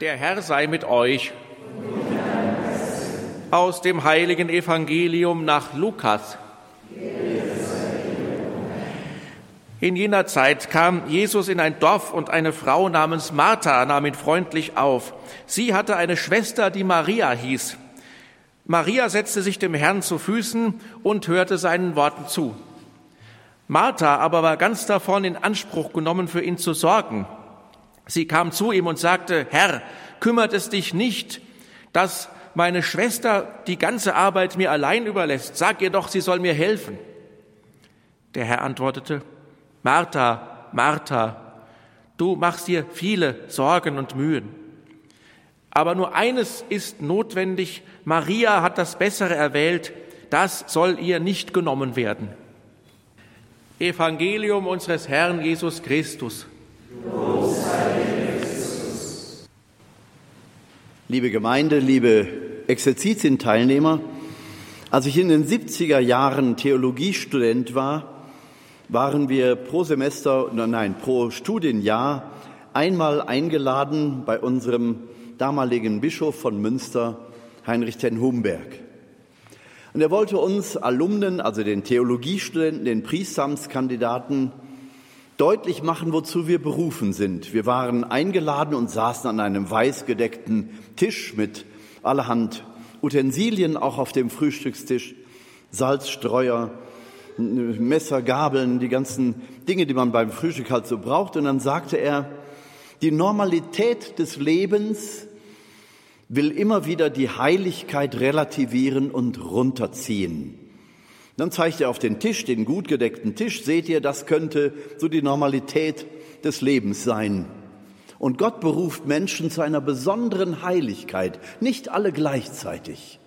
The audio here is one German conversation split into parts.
Der Herr sei mit euch. Aus dem heiligen Evangelium nach Lukas. In jener Zeit kam Jesus in ein Dorf und eine Frau namens Martha nahm ihn freundlich auf. Sie hatte eine Schwester, die Maria hieß. Maria setzte sich dem Herrn zu Füßen und hörte seinen Worten zu. Martha aber war ganz davon in Anspruch genommen, für ihn zu sorgen. Sie kam zu ihm und sagte, Herr, kümmert es dich nicht, dass meine Schwester die ganze Arbeit mir allein überlässt. Sag ihr doch, sie soll mir helfen. Der Herr antwortete, Martha, Martha, du machst dir viele Sorgen und Mühen. Aber nur eines ist notwendig, Maria hat das Bessere erwählt, das soll ihr nicht genommen werden. Evangelium unseres Herrn Jesus Christus. Liebe Gemeinde, liebe Exerzitien-Teilnehmer, als ich in den 70er Jahren Theologiestudent war, waren wir pro Semester, nein, pro Studienjahr einmal eingeladen bei unserem damaligen Bischof von Münster, Heinrich ten Humberg. Und er wollte uns Alumnen, also den Theologiestudenten, den Priestamtskandidaten, deutlich machen, wozu wir berufen sind. Wir waren eingeladen und saßen an einem weißgedeckten Tisch mit allerhand Utensilien, auch auf dem Frühstückstisch, Salzstreuer, Messer, Gabeln, die ganzen Dinge, die man beim Frühstück halt so braucht. Und dann sagte er, die Normalität des Lebens will immer wieder die Heiligkeit relativieren und runterziehen. Dann zeigt er auf den Tisch, den gut gedeckten Tisch, seht ihr, das könnte so die Normalität des Lebens sein. Und Gott beruft Menschen zu einer besonderen Heiligkeit, nicht alle gleichzeitig.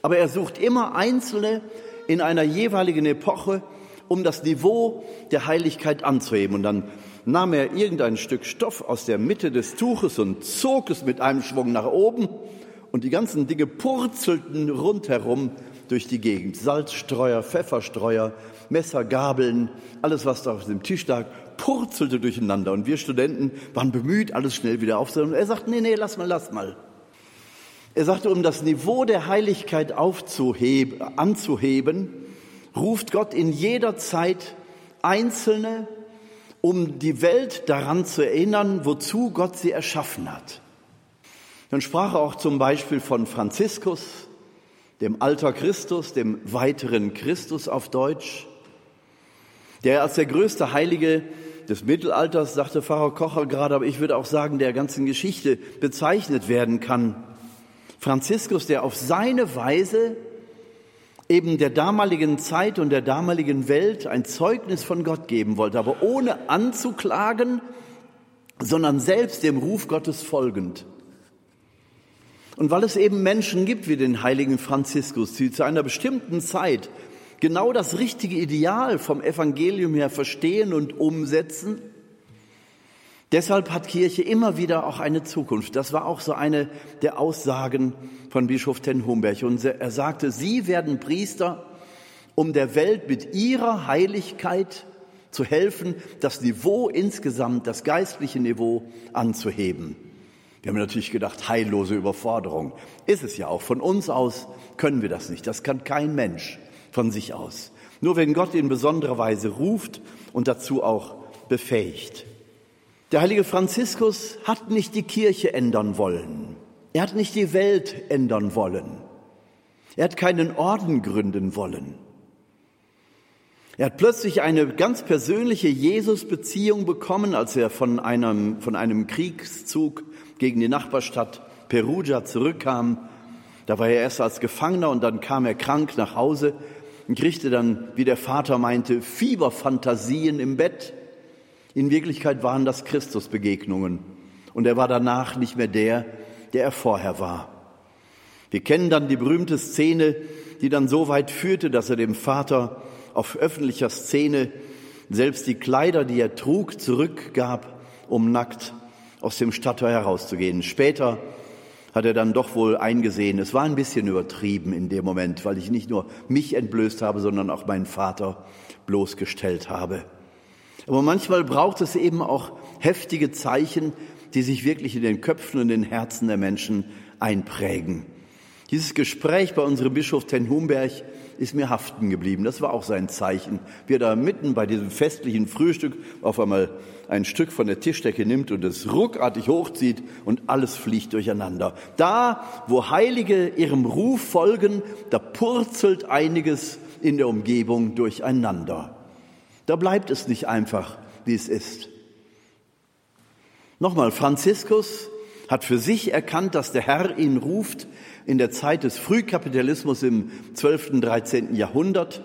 Aber er sucht immer Einzelne in einer jeweiligen Epoche, um das Niveau der Heiligkeit anzuheben. Und dann nahm er irgendein Stück Stoff aus der Mitte des Tuches und zog es mit einem Schwung nach oben und die ganzen Dinge purzelten rundherum durch die Gegend. Salzstreuer, Pfefferstreuer, Messer, Gabeln, alles, was da auf dem Tisch lag, purzelte durcheinander. Und wir Studenten waren bemüht, alles schnell wieder aufzunehmen. Er sagt, nee, nee, lass mal, lass mal. Er sagte, um das Niveau der Heiligkeit aufzuheben, anzuheben, ruft Gott in jeder Zeit Einzelne, um die Welt daran zu erinnern, wozu Gott sie erschaffen hat. Dann sprach er auch zum Beispiel von Franziskus, dem Alter Christus, dem weiteren Christus auf Deutsch, der als der größte Heilige des Mittelalters, sagte Pfarrer Kocher gerade, aber ich würde auch sagen, der ganzen Geschichte bezeichnet werden kann. Franziskus, der auf seine Weise eben der damaligen Zeit und der damaligen Welt ein Zeugnis von Gott geben wollte, aber ohne anzuklagen, sondern selbst dem Ruf Gottes folgend. Und weil es eben Menschen gibt wie den heiligen Franziskus, die zu einer bestimmten Zeit genau das richtige Ideal vom Evangelium her verstehen und umsetzen, deshalb hat Kirche immer wieder auch eine Zukunft. Das war auch so eine der Aussagen von Bischof ten Humberg. Und er sagte, Sie werden Priester, um der Welt mit ihrer Heiligkeit zu helfen, das Niveau insgesamt, das geistliche Niveau anzuheben. Wir haben natürlich gedacht, heillose Überforderung. Ist es ja auch. Von uns aus können wir das nicht. Das kann kein Mensch von sich aus. Nur wenn Gott in besonderer Weise ruft und dazu auch befähigt. Der heilige Franziskus hat nicht die Kirche ändern wollen. Er hat nicht die Welt ändern wollen. Er hat keinen Orden gründen wollen. Er hat plötzlich eine ganz persönliche Jesus-Beziehung bekommen, als er von einem, von einem Kriegszug gegen die Nachbarstadt Perugia zurückkam. Da war er erst als Gefangener und dann kam er krank nach Hause und kriegte dann, wie der Vater meinte, Fieberfantasien im Bett. In Wirklichkeit waren das Christusbegegnungen. Und er war danach nicht mehr der, der er vorher war. Wir kennen dann die berühmte Szene, die dann so weit führte, dass er dem Vater auf öffentlicher Szene selbst die Kleider, die er trug, zurückgab, um nackt aus dem Stadttor herauszugehen. Später hat er dann doch wohl eingesehen, es war ein bisschen übertrieben in dem Moment, weil ich nicht nur mich entblößt habe, sondern auch meinen Vater bloßgestellt habe. Aber manchmal braucht es eben auch heftige Zeichen, die sich wirklich in den Köpfen und den Herzen der Menschen einprägen. Dieses Gespräch bei unserem Bischof Ten Humberg ist mir haften geblieben. Das war auch sein Zeichen. Wie er da mitten bei diesem festlichen Frühstück auf einmal ein Stück von der Tischdecke nimmt und es ruckartig hochzieht und alles fliegt durcheinander. Da, wo Heilige ihrem Ruf folgen, da purzelt einiges in der Umgebung durcheinander. Da bleibt es nicht einfach, wie es ist. Nochmal, Franziskus hat für sich erkannt, dass der Herr ihn ruft in der Zeit des Frühkapitalismus im 12. und 13. Jahrhundert,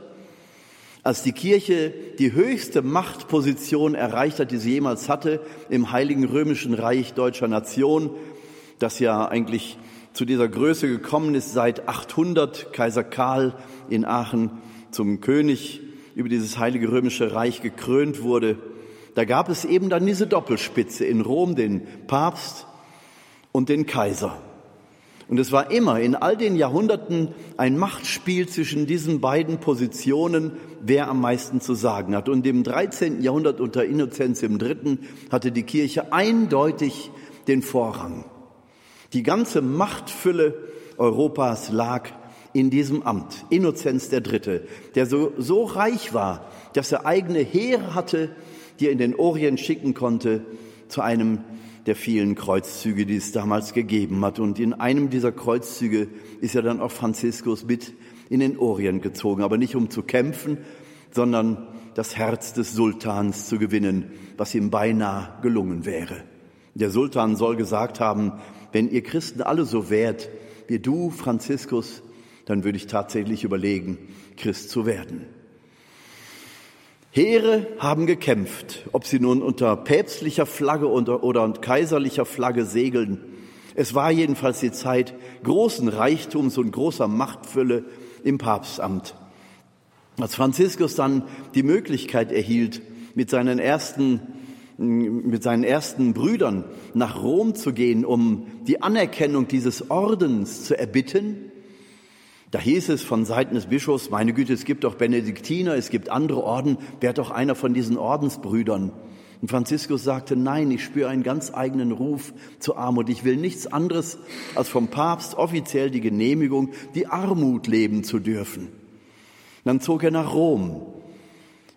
als die Kirche die höchste Machtposition erreicht hat, die sie jemals hatte im Heiligen Römischen Reich deutscher Nation, das ja eigentlich zu dieser Größe gekommen ist seit 800, Kaiser Karl in Aachen zum König über dieses Heilige Römische Reich gekrönt wurde. Da gab es eben dann diese Doppelspitze in Rom, den Papst und den Kaiser. Und es war immer in all den Jahrhunderten ein Machtspiel zwischen diesen beiden Positionen, wer am meisten zu sagen hat. Und im 13. Jahrhundert unter Innozenz III. hatte die Kirche eindeutig den Vorrang. Die ganze Machtfülle Europas lag in diesem Amt. Innozenz III., der so, so reich war, dass er eigene Heere hatte, die er in den Orient schicken konnte, zu einem der vielen Kreuzzüge, die es damals gegeben hat. Und in einem dieser Kreuzzüge ist ja dann auch Franziskus mit in den Orient gezogen, aber nicht um zu kämpfen, sondern das Herz des Sultans zu gewinnen, was ihm beinahe gelungen wäre. Der Sultan soll gesagt haben, wenn ihr Christen alle so wärt wie du, Franziskus, dann würde ich tatsächlich überlegen, Christ zu werden. Heere haben gekämpft, ob sie nun unter päpstlicher Flagge oder, oder kaiserlicher Flagge segeln. Es war jedenfalls die Zeit großen Reichtums und großer Machtfülle im Papstamt. Als Franziskus dann die Möglichkeit erhielt, mit seinen ersten, mit seinen ersten Brüdern nach Rom zu gehen, um die Anerkennung dieses Ordens zu erbitten, da hieß es von Seiten des Bischofs, meine Güte, es gibt doch Benediktiner, es gibt andere Orden, wer doch einer von diesen Ordensbrüdern. Und Franziskus sagte, nein, ich spüre einen ganz eigenen Ruf zur Armut. Ich will nichts anderes, als vom Papst offiziell die Genehmigung, die Armut leben zu dürfen. Dann zog er nach Rom,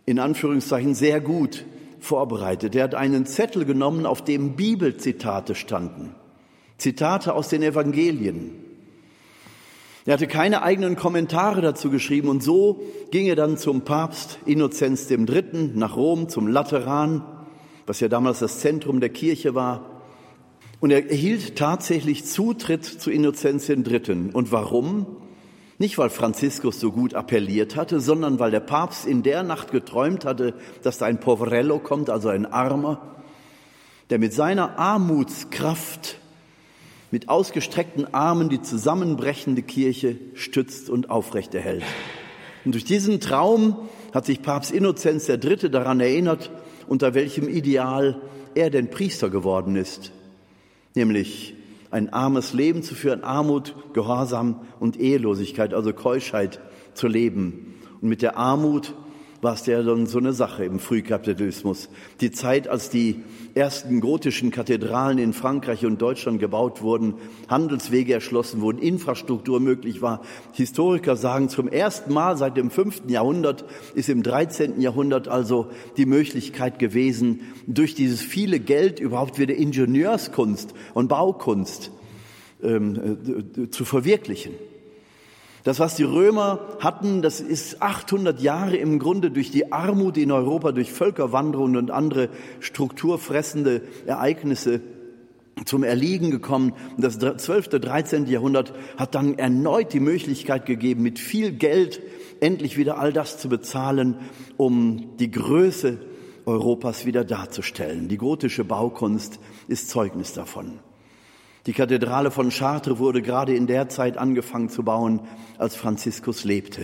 in Anführungszeichen sehr gut vorbereitet. Er hat einen Zettel genommen, auf dem Bibelzitate standen. Zitate aus den Evangelien. Er hatte keine eigenen Kommentare dazu geschrieben und so ging er dann zum Papst Innozenz III. nach Rom, zum Lateran, was ja damals das Zentrum der Kirche war. Und er erhielt tatsächlich Zutritt zu Innozenz III. Und warum? Nicht, weil Franziskus so gut appelliert hatte, sondern weil der Papst in der Nacht geträumt hatte, dass da ein Poverello kommt, also ein Armer, der mit seiner Armutskraft mit ausgestreckten Armen die zusammenbrechende Kirche stützt und aufrechterhält. Und durch diesen Traum hat sich Papst Innozenz III. daran erinnert, unter welchem Ideal er denn Priester geworden ist, nämlich ein armes Leben zu führen, Armut, Gehorsam und Ehelosigkeit, also Keuschheit zu leben. Und mit der Armut war es ja dann so eine Sache im Frühkapitalismus. Die Zeit, als die ersten gotischen Kathedralen in Frankreich und Deutschland gebaut wurden, Handelswege erschlossen wurden, Infrastruktur möglich war. Historiker sagen, zum ersten Mal seit dem fünften Jahrhundert ist im 13. Jahrhundert also die Möglichkeit gewesen, durch dieses viele Geld überhaupt wieder Ingenieurskunst und Baukunst ähm, äh, zu verwirklichen. Das, was die Römer hatten, das ist 800 Jahre im Grunde durch die Armut in Europa, durch Völkerwanderungen und andere strukturfressende Ereignisse zum Erliegen gekommen. Und das 12., 13. Jahrhundert hat dann erneut die Möglichkeit gegeben, mit viel Geld endlich wieder all das zu bezahlen, um die Größe Europas wieder darzustellen. Die gotische Baukunst ist Zeugnis davon. Die Kathedrale von Chartres wurde gerade in der Zeit angefangen zu bauen, als Franziskus lebte.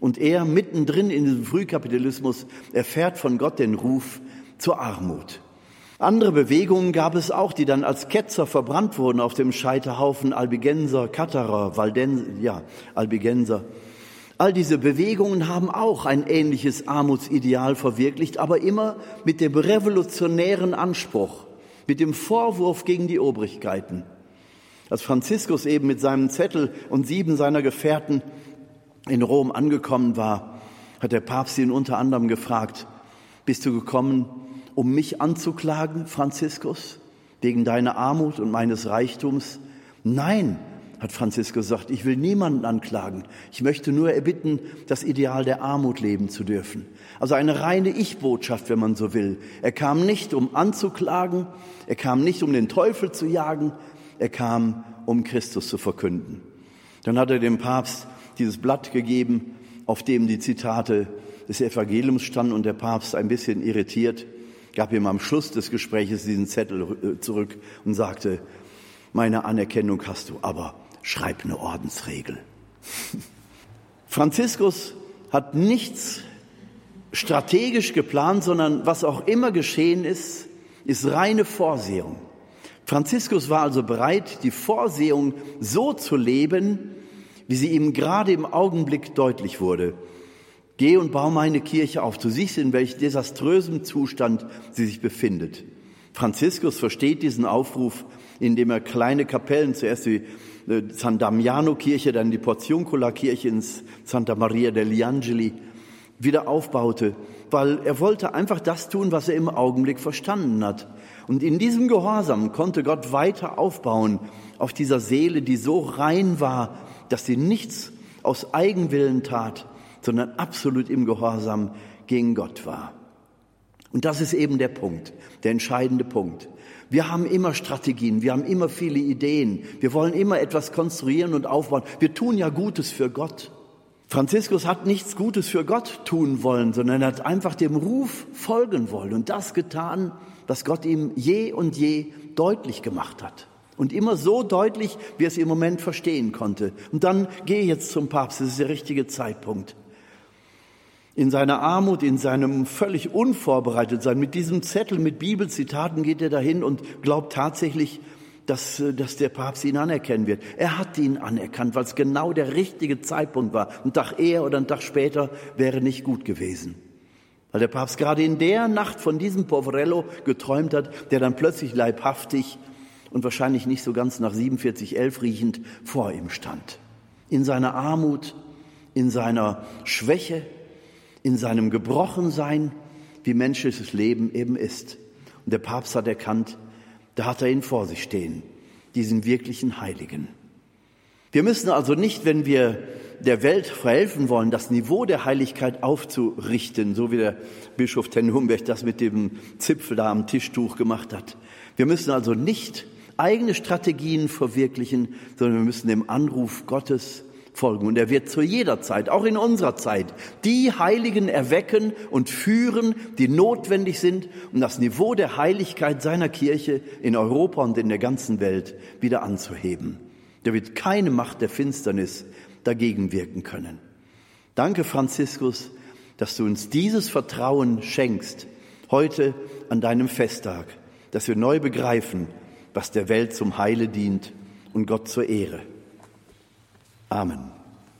Und er mittendrin in diesem Frühkapitalismus erfährt von Gott den Ruf zur Armut. Andere Bewegungen gab es auch, die dann als Ketzer verbrannt wurden auf dem Scheiterhaufen Albigenser, Katterer, Valden, ja, Albigenser. All diese Bewegungen haben auch ein ähnliches Armutsideal verwirklicht, aber immer mit dem revolutionären Anspruch, mit dem Vorwurf gegen die Obrigkeiten. Als Franziskus eben mit seinem Zettel und sieben seiner Gefährten in Rom angekommen war, hat der Papst ihn unter anderem gefragt, bist du gekommen, um mich anzuklagen, Franziskus, wegen deiner Armut und meines Reichtums? Nein, hat Franziskus gesagt, ich will niemanden anklagen. Ich möchte nur erbitten, das Ideal der Armut leben zu dürfen. Also eine reine Ich-Botschaft, wenn man so will. Er kam nicht, um anzuklagen, er kam nicht, um den Teufel zu jagen, er kam, um Christus zu verkünden. Dann hat er dem Papst dieses Blatt gegeben, auf dem die Zitate des Evangeliums standen und der Papst ein bisschen irritiert gab ihm am Schluss des Gespräches diesen Zettel äh, zurück und sagte, meine Anerkennung hast du, aber schreib eine Ordensregel. Franziskus hat nichts strategisch geplant, sondern was auch immer geschehen ist, ist reine Vorsehung. Franziskus war also bereit, die Vorsehung so zu leben, wie sie ihm gerade im Augenblick deutlich wurde. Geh und bau meine Kirche auf. Du siehst, in welch desaströsem Zustand sie sich befindet. Franziskus versteht diesen Aufruf, indem er kleine Kapellen, zuerst die äh, San Damiano Kirche, dann die Porziuncula Kirche in Santa Maria degli Angeli wieder aufbaute, weil er wollte einfach das tun, was er im Augenblick verstanden hat. Und in diesem Gehorsam konnte Gott weiter aufbauen auf dieser Seele, die so rein war, dass sie nichts aus Eigenwillen tat, sondern absolut im Gehorsam gegen Gott war. Und das ist eben der Punkt, der entscheidende Punkt. Wir haben immer Strategien, wir haben immer viele Ideen, wir wollen immer etwas konstruieren und aufbauen. Wir tun ja Gutes für Gott. Franziskus hat nichts Gutes für Gott tun wollen, sondern er hat einfach dem Ruf folgen wollen und das getan, was Gott ihm je und je deutlich gemacht hat. Und immer so deutlich, wie er es im Moment verstehen konnte. Und dann gehe jetzt zum Papst, das ist der richtige Zeitpunkt. In seiner Armut, in seinem völlig unvorbereitet sein, mit diesem Zettel mit Bibelzitaten geht er dahin und glaubt tatsächlich, dass, äh, dass der Papst ihn anerkennen wird. Er hat ihn anerkannt, weil es genau der richtige Zeitpunkt war. Ein Tag eher oder ein Tag später wäre nicht gut gewesen. Weil der Papst gerade in der Nacht von diesem Poverello geträumt hat, der dann plötzlich leibhaftig und wahrscheinlich nicht so ganz nach 4711 riechend vor ihm stand. In seiner Armut, in seiner Schwäche, in seinem Gebrochensein, wie menschliches Leben eben ist. Und der Papst hat erkannt, da hat er ihn vor sich stehen, diesen wirklichen Heiligen. Wir müssen also nicht, wenn wir der Welt verhelfen wollen, das Niveau der Heiligkeit aufzurichten, so wie der Bischof Ten Humberg das mit dem Zipfel da am Tischtuch gemacht hat. Wir müssen also nicht eigene Strategien verwirklichen, sondern wir müssen dem Anruf Gottes folgen. Und er wird zu jeder Zeit, auch in unserer Zeit, die Heiligen erwecken und führen, die notwendig sind, um das Niveau der Heiligkeit seiner Kirche in Europa und in der ganzen Welt wieder anzuheben. Da wird keine Macht der Finsternis dagegen wirken können. Danke, Franziskus, dass du uns dieses Vertrauen schenkst, heute an deinem Festtag, dass wir neu begreifen, was der Welt zum Heile dient und Gott zur Ehre. Amen.